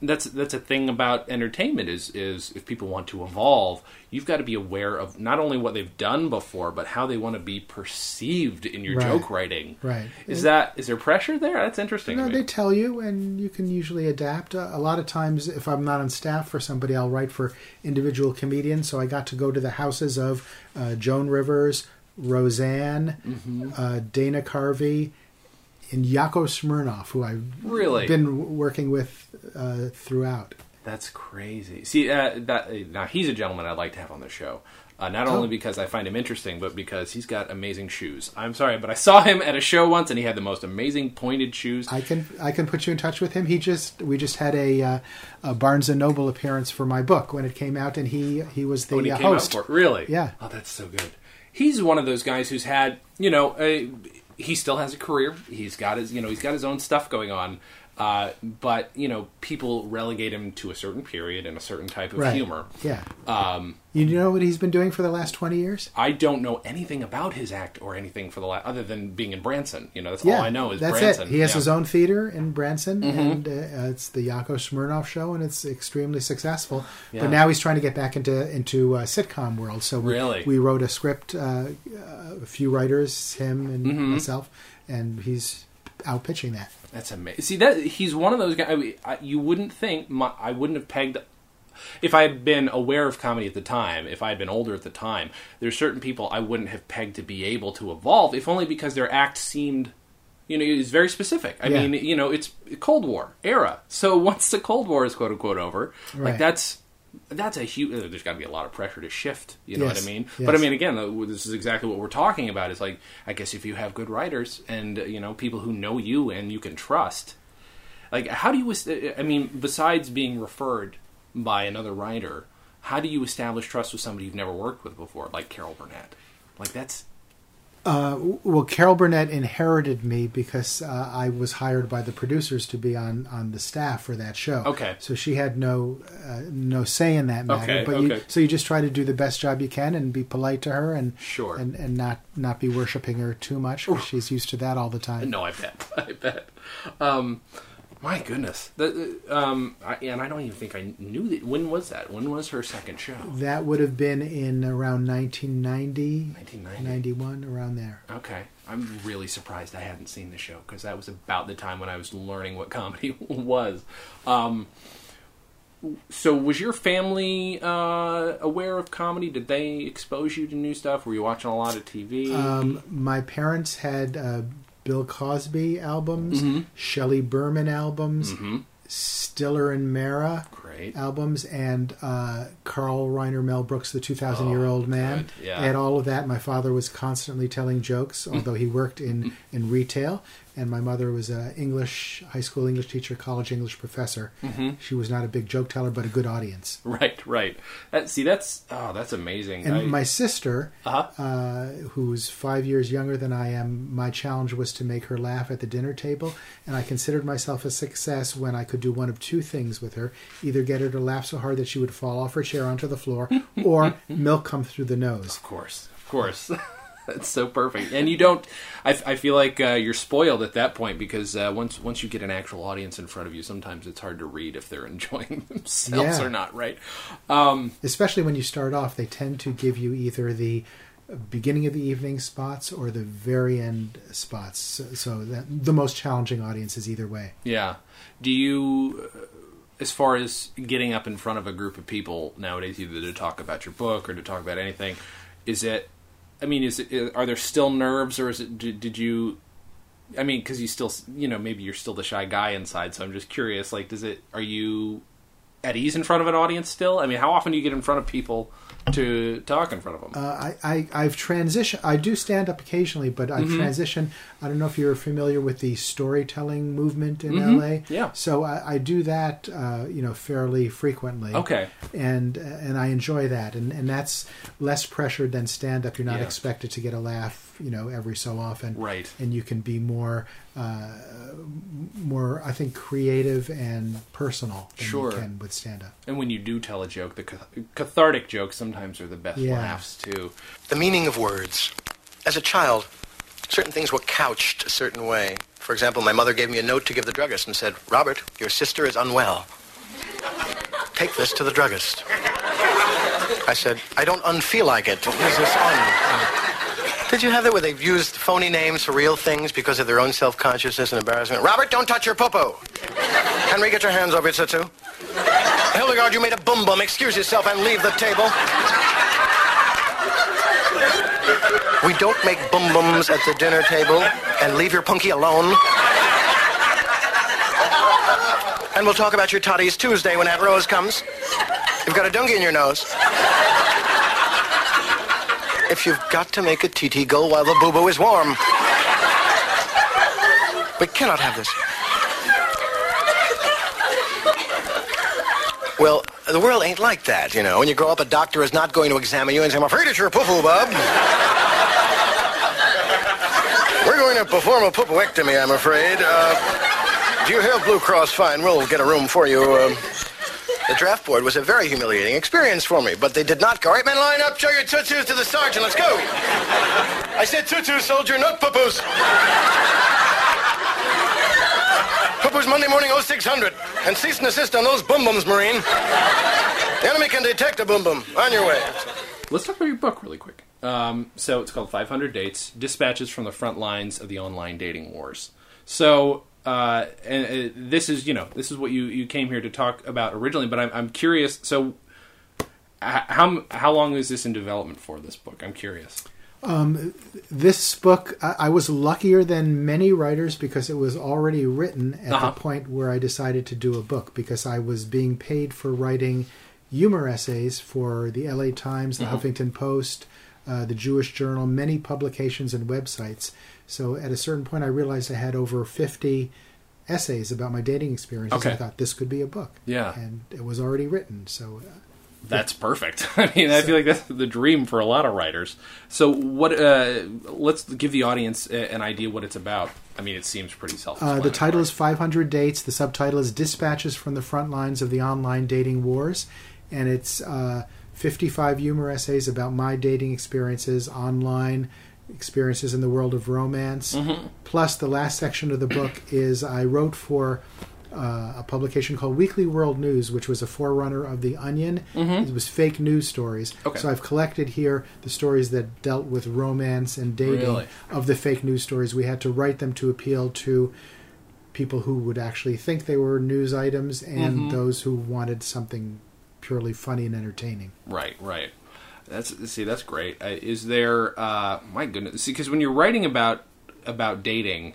That's that's a thing about entertainment is is if people want to evolve, you've got to be aware of not only what they've done before, but how they want to be perceived in your Right. joke writing. Right. Is that is there pressure there? That's interesting. No, to me. they tell you, and you can usually adapt. Uh, a lot of times, if I'm not on staff for somebody, I'll write for individual comedians. So I got to go to the houses of uh, Joan Rivers, Roseanne, Mm-hmm. uh, Dana Carvey, and Yakov Smirnoff, who I've Really? been working with uh, throughout. That's crazy. See, uh, that now he's a gentleman I'd like to have on the show. Uh, not only because I find him interesting, but because he's got amazing shoes. I'm sorry, but I saw him at a show once, and he had the most amazing pointed shoes. I can I can put you in touch with him. He just we just had a, uh, a Barnes and Noble appearance for my book when it came out, and he he was the when he uh, came out host. for it. Really? Yeah. Oh, that's so good. He's one of those guys who's had, you know, a, he still has a career. He's got his, you know, he's got his own stuff going on. Uh, but you know, people relegate him to a certain period and a certain type of Right. humor. Yeah. Um, You know what he's been doing for the last twenty years? I don't know anything about his act or anything for the last, other than being in Branson. You know, that's Yeah, all I know is that's Branson. it. He has Yeah. Mm-hmm. his own theater in Branson, and uh, it's the Yakov Smirnoff show, and it's extremely successful. Yeah. But now he's trying to get back into into uh, sitcom world. So we, Really? we wrote a script, uh, a few writers, him and Mm-hmm. myself, and he's out pitching that. That's amazing. See that he's one of those guys. I mean, I, you wouldn't think my, I wouldn't have pegged. If I had been aware of comedy at the time, if I had been older at the time, there's certain people I wouldn't have pegged to be able to evolve, if only because their act seemed, you know, is very specific. I Yeah. mean, you know, it's Cold War era. So once the Cold War is quote unquote over, like that's that's a huge. There's got to be a lot of pressure to shift. You know what I mean? Yes. But I mean, again, uh, this is exactly what we're talking about. Is like, I guess if you have good writers and uh, you know people who know you and you can trust, like, how do you? I mean, besides being referred by another writer, how do you establish trust with somebody you've never worked with before, like Carol Burnett? Like that's Well, Carol Burnett inherited me because uh, I was hired by the producers to be on, on the staff for that show. Okay. So she had no uh, no say in that matter. Okay, but You, okay. so you just try to do the best job you can and be polite to her and Sure. and, and not not be worshiping her too much 'cause she's used to that all the time. no, I bet, I bet. Um, my goodness, the, um, I, and I don't even think I knew that. When was that? When was her second show? That would have been in around 1990, 1990. 91, around there. Okay, I'm really surprised I hadn't seen the show because that was about the time when I was learning what comedy was. Um, so, was your family uh, aware of comedy? Did they expose you to new stuff? Were you watching a lot of TV? Um, my parents had uh, Bill Cosby albums, Mm-hmm. Shelley Berman albums, Stiller and Meara Great. albums, and uh, Carl Reiner Mel Brooks, The 2,000 Year Old Man. yeah. Had all of that. My father was constantly telling jokes, although he worked in, in retail. And my mother was an English, high school English teacher, college English professor. Mm-hmm. She was not a big joke teller, but a good audience. Right, right. That, see, that's oh, that's amazing. And I- my sister, Uh-huh. uh, who's five years younger than I am, my challenge was to make her laugh at the dinner table. And I considered myself a success when I could do one of two things with her either get her to laugh so hard that she would fall off her chair onto the floor, or milk come through the nose. Of course, of course. That's so perfect. And you don't. I, I feel like uh, you're spoiled at that point because uh, once once you get an actual audience in front of you, sometimes it's hard to read if they're enjoying themselves Yeah. or not. Right? Um, Especially when you start off, they tend to give you either the beginning of the evening spots or the very end spots. So, so that the most challenging audience is either way. yeah. Do you, uh, as far as getting up in front of a group of people nowadays, either to talk about your book or to talk about anything, is it? I mean, is it? Are there still nerves, or is it? Did, did you? I mean, because you still, you know, maybe you're still the shy guy inside. So I'm just curious. Like, does it? Are you at ease in front of an audience still? I mean, how often do you get in front of people to talk in front of them? Uh, I, I, I've transitioned. I do stand up occasionally, but I've Mm-hmm. transitioned. I don't know if you're familiar with the storytelling movement in LA. Mm-hmm. Yeah. So I, I do that, uh, you know, fairly frequently. Okay. And and I enjoy that, and and that's less pressured than stand up. You're not Yeah. expected to get a laugh, you know, every so often. Right. And you can be more, uh, more I think, creative and personal than Sure. you can with stand up. and when you do tell a joke, the cathartic jokes sometimes are the best Yeah. laughs too. The meaning of words. As a child, certain things were couched a certain way. For example, my mother gave me a note to give the druggist and said, Robert, your sister is unwell. Take this to the druggist. I said, I don't unfeel like it. What is this un? Did you have that where they've used phony names for real things because of their own self-consciousness and embarrassment? Robert, don't touch your popo. Henry, get your hands over it, Sitsu. Hildegard, you made a bum bum. Excuse yourself and leave the table. We don't make bum bums at the dinner table and leave your punky alone. And we'll talk about your toddies Tuesday when Aunt Rose comes. You've got a dungy in your nose. If you've got to make a TT go while the boo boo is warm. We cannot have this. Well, the world ain't like that, you know. When you grow up, a doctor is not going to examine you and say, I'm afraid it's your poo-poo, bub. We're going to perform a poo-pooectomy, I'm afraid. Uh, do you have Blue Cross? Fine, we'll get a room for you. Uh, the draft board was a very humiliating experience for me, but they did not go, all right, men, line up, show your tutus to the sergeant, let's go. I said tutus, soldier, not poo-poos. Poo-poos Monday morning 0600, and cease and assist on those boom-booms, Marine. The enemy can detect a boom-boom. On your way. Let's talk about your book really quick. Um, so it's called 500 Dates: Dispatches from the Front Lines of the Online Dating Wars. So, uh, and uh, this is you know this is what you you came here to talk about originally, but I'm I'm curious. So, how how long is this in development for this book? I'm curious. This book, I, I was luckier than many writers because it was already written at Uh-huh. the point where I decided to do a book because I was being paid for writing humor essays for the LA Times, the Mm-hmm. Huffington Post, uh, the Jewish Journal, many publications and websites. So at a certain point, I realized I had over 50 essays about my dating experiences. Okay. I thought this could be a book. Yeah. And it was already written. So uh, That's perfect. I mean, I feel like that's the dream for a lot of writers. So, what? Uh, let's give the audience an idea what it's about. I mean, it seems pretty Uh, self-explanatory. the title is 500 Dates. The subtitle is Dispatches from the Front Lines of the Online Dating Wars. And it's uh, 55 humor essays about my dating experiences online, experiences in the world of romance. Plus, the last section of the book is I wrote for uh, a publication called Weekly World News, which was a forerunner of The Onion. It was fake news stories. Okay. So I've collected here the stories that dealt with romance and dating Really? of the fake news stories. We had to write them to appeal to people who would actually think they were news items and Mm-hmm. those who wanted something purely funny and entertaining. Right, right. That's see, that's great. Uh, is there? Uh, my goodness, see, because when you're writing about about dating,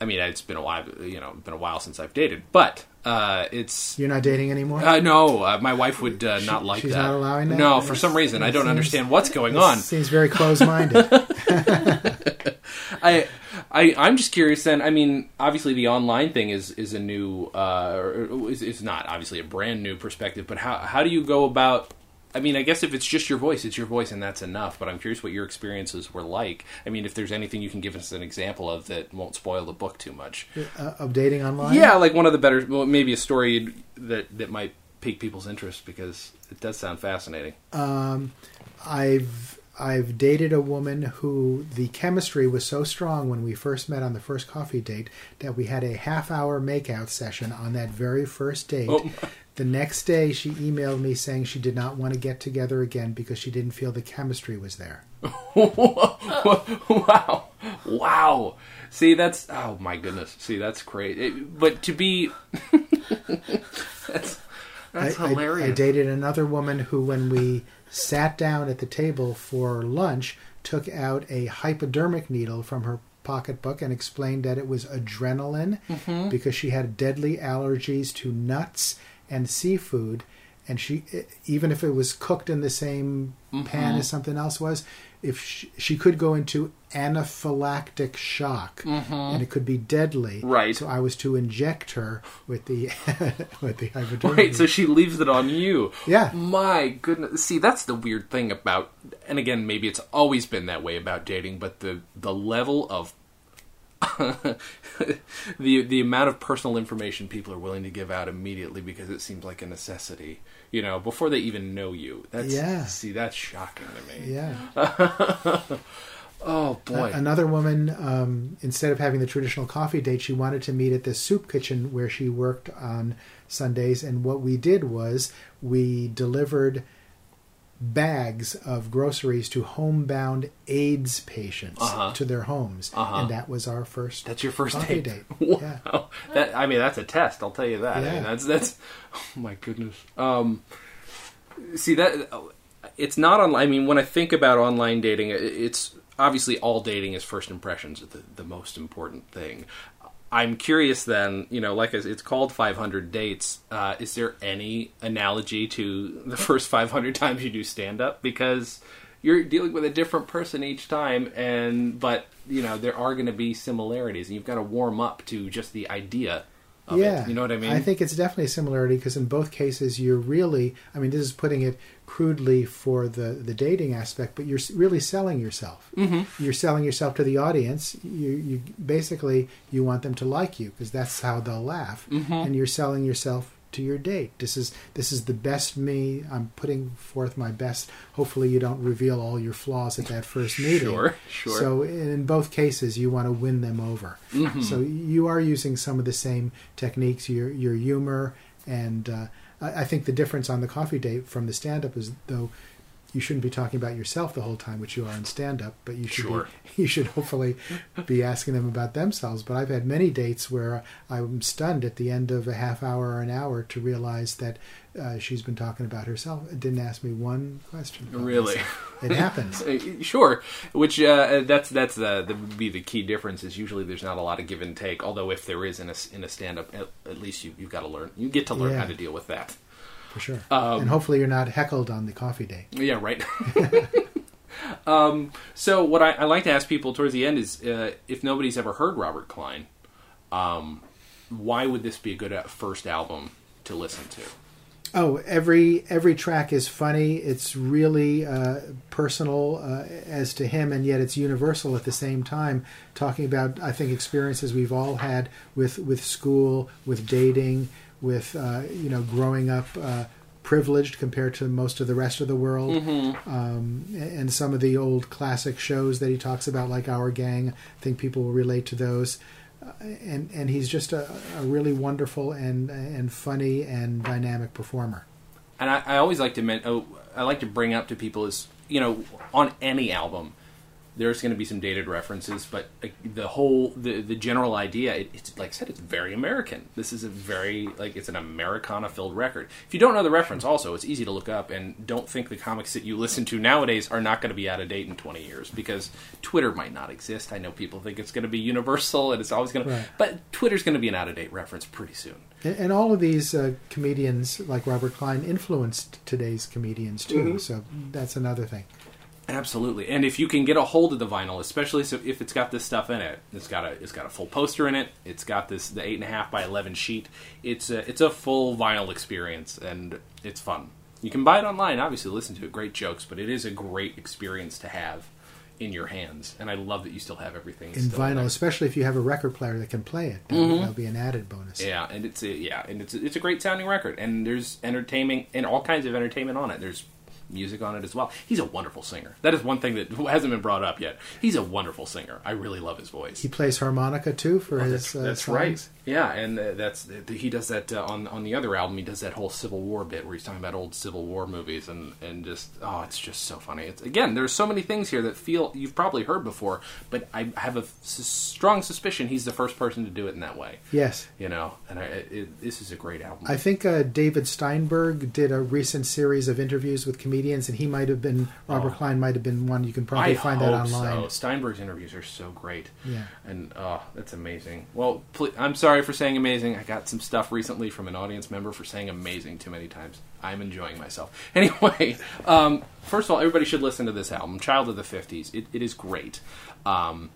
I mean, it's been a while. You know, been a while since I've dated, but uh, it's. You're not dating anymore? Uh, no, uh, my wife would uh, not like she's that. not allowing that? No, for some reason, I don't seems- understand what's going on. Seems very close-minded. I, I, I'm just curious. Then, I mean, obviously, the online thing is is a new, uh, is, is not obviously a brand new perspective. But how how do you go about? I mean, I guess if it's just your voice, it's your voice, and that's enough. But I'm curious what your experiences were like. I mean, if there's anything you can give us an example of that won't spoil the book too much. uh, of dating online? Yeah, like one of the better, well, maybe a story that that might pique people's interest because it does sound fascinating. I've I've dated a woman who the chemistry was so strong when we first met on the first coffee date that we had a half hour makeout session on that very first date. Oh. The next day she emailed me saying she did not want to get together again because she didn't feel the chemistry was there. wow, wow. See, that's oh my goodness. See, that's great. It- but to be, that's that's I, I- hilarious. I, dated another woman who, when we sat down at the table for lunch, took out a hypodermic needle from her pocketbook and explained that it was adrenaline Mm-hmm. because she had deadly allergies to nuts and seafood. And she, even if it was cooked in the same Mm-hmm. pan as something else was, if she, she could go into anaphylactic shock, and it could be deadly. Mm-hmm. Right. So I was to inject her with the with the hypodermic. Right, so she leaves it on you. Yeah. My goodness. See, that's the weird thing about and again, maybe it's always been that way about dating, but the the level of the the amount of personal information people are willing to give out immediately because it seems like a necessity, you know, before they even know you. That's Yeah. see, that's shocking to me. Yeah. Oh boy. Another woman, um, instead of having the traditional coffee date, she wanted to meet at the soup kitchen where she worked on Sundays. And what we did was we delivered bags of groceries to homebound AIDS patients Uh-huh. to their homes. Uh-huh. And that was our first That's your first date. date. Yeah. Wow. That I mean that's a test, I'll tell you that. I mean, that's that's oh my goodness. Um see that it's not on I mean when I think about online dating it's obviously all dating is first impressions the, the most important thing. I'm curious then, you know, like it's called 500 dates. Uh, is there any analogy to the first 500 times you do stand up? Because you're dealing with a different person each time, and but you know there are going to be similarities, and you've got to warm up to just the idea. Yeah, it. you know what I mean. I think it's definitely a similarity because in both cases you're really, I mean, this is putting it crudely for the the dating aspect, but you're really selling yourself. Mm-hmm. You're selling yourself to the audience. You you basically you want them to like you because that's how they'll laugh, Mm-hmm. and you're selling yourself to your date. This is this is the best me. I'm putting forth my best. Hopefully, you don't reveal all your flaws at that first meeting. Sure, sure. So in both cases, you want to win them over. Mm-hmm. So you are using some of the same techniques, your your humor, and uh, I I think the difference on the coffee date from the stand up is though you shouldn't be talking about yourself the whole time, which you are in stand up, but you should Sure. be, you should hopefully be asking them about themselves. But I've had many dates where I'm stunned at the end of a half hour or an hour to realize that uh, she's been talking about herself. It didn't ask me one question. Really? myself. it happens. Uh, Sure, which uh, that's that's the, the be the key difference is usually there's not a lot of give and take. Although if there is in a in a stand up, at, at least you you've got to learn. You get to learn Yeah. how to deal with that. For sure. Um, and hopefully you're not heckled on the coffee day. Yeah, right. um, so what I, I like to ask people towards the end is uh, if nobody's ever heard Robert Klein, um, why would this be a good uh, first album to listen to? Oh, every every track is funny. It's really uh, personal uh, as to him, and yet it's universal at the same time. Talking about, I think, experiences we've all had with with school, with dating, with uh, you know, growing up uh, privileged compared to most of the rest of the world, um, and some of the old classic shows that he talks about, like Our Gang. I think people will relate to those and and he's just a, a really wonderful and and funny and dynamic performer. and I, I always like to men- oh, I like to bring up to people is you know on any album there's going to be some dated references, but uh, the whole the the general idea it, it's like I said it's very American. This is a very like it's an Americana filled record. If you don't know the reference, also it's easy to look up and don't think the comics that you listen to nowadays are not going to be out of date in 20 years because Twitter might not exist. I know people think it's going to be universal and it's always going Right. to, but Twitter's going to be an out of date reference pretty soon. And, and all of these uh, comedians, like Robert Klein, influenced today's comedians too. So that's another thing. Absolutely, and if you can get a hold of the vinyl, especially so if it's got this stuff in it, it's got a it's got a full poster in it. It's got this the eight and a half by eleven sheet. It's a it's a full vinyl experience, and it's fun. You can buy it online, obviously listen to it. Great jokes, but it is a great experience to have in your hands. And I love that you still have everything In vinyl, there. especially if you have a record player that can play it, that, Mm-hmm. that'll be an added bonus. Yeah, and it's a, yeah, and it's a, it's a great sounding record, and there's entertainment and all kinds of entertainment on it. There's music on it as well. He's a wonderful singer. That is one thing that hasn't been brought up yet. He's a wonderful singer. I really love his voice. He plays harmonica too for his. Oh, that's uh, that's right. Yeah, and uh, that's he does that uh, on on the other album. He does that whole Civil War bit where he's talking about old Civil War movies and and just oh, it's just so funny. It's again, there's so many things here that feel you've probably heard before, but I have a s- strong suspicion he's the first person to do it in that way. Yes. You know, and I, it, this is a great album. I think uh, David Steinberg did a recent series of interviews with comedians, and he might have been Robert Oh. Klein might have been one. You can probably I find that online. So. Steinberg's interviews are so great. Yeah. And oh, that's amazing. Well, pl- I'm sorry for saying amazing. I got some stuff recently from an audience member for saying amazing too many times. I'm enjoying myself. Anyway, um, first of all, everybody should listen to this album, Child of the 50s. It, it is great. Um,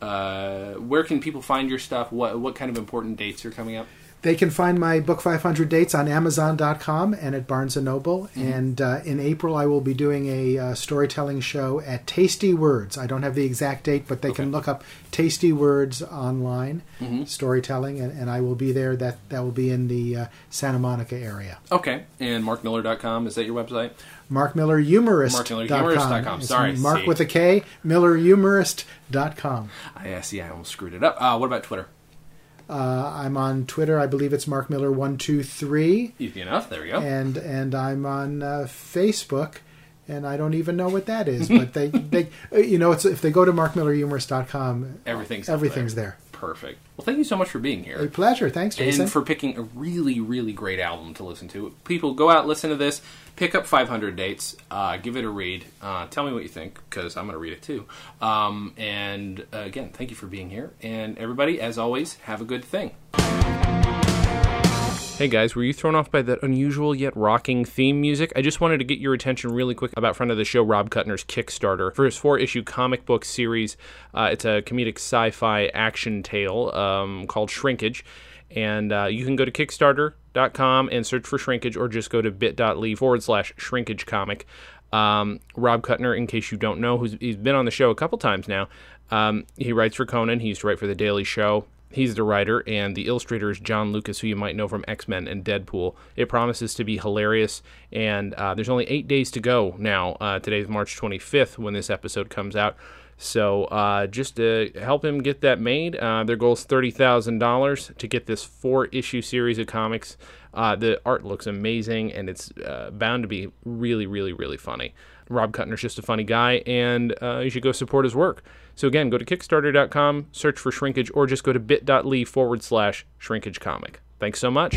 uh, where can people find your stuff? What what kind of important dates are coming up? They can find my book 500 dates on Amazon.com and at Barnes and Noble. Mm-hmm. And uh, in April, I will be doing a uh, storytelling show at Tasty Words. I don't have the exact date, but they can look up Tasty Words online, Mm-hmm. storytelling, and, and I will be there. That that will be in the uh, Santa Monica area. Okay. And markmiller.com, is that your website? MarkMillerHumorist.com. MarkMillerHumorist.com. Sorry, Mark see. with a K, MillerHumorist.com. I see, I almost screwed it up. Uh, what about Twitter? Uh, I'm on Twitter. I believe it's Mark Miller one two three. Easy enough. There we go. and and I'm on uh, Facebook, and I don't even know what that is. But they they uh, you know it's if they go to markmillerhumorist.com, Everything's everything's there. there. Perfect. Well, thank you so much for being here. A pleasure. Thanks, Jason. and for picking a really, really great album to listen to. People, go out, listen to this, pick up 500 Dates, uh, give it a read. Uh, tell me what you think, because I'm going to read it too. Um, and uh, again, thank you for being here. And everybody, as always, have a good thing. Hey guys, were you thrown off by that unusual yet rocking theme music? I just wanted to get your attention really quick about friend of the show Rob Kutner's Kickstarter for his four issue comic book series. Uh, it's a comedic sci fi action tale um, called Shrinkage. And uh, you can go to Kickstarter.com and search for Shrinkage or just go to bit.ly forward slash shrinkage comic. Um, Rob Kutner, in case you don't know, who's, he's been on the show a couple times now. Um, he writes for Conan, he used to write for The Daily Show. He's the writer, and the illustrator is John Lucas, who you might know from X Men and Deadpool. It promises to be hilarious, and uh, there's only eight days to go now. Uh, today's March 25th when this episode comes out. So uh, just to help him get that made, uh, their goal is $30,000 to get this four issue series of comics. Uh, the art looks amazing, and it's uh, bound to be really, really, really funny. Rob Kutner's just a funny guy, and you should go support his work. So again, go to Kickstarter.com, search for Shrinkage, or just go to bit.ly forward slash Shrinkage Comic. Thanks so much.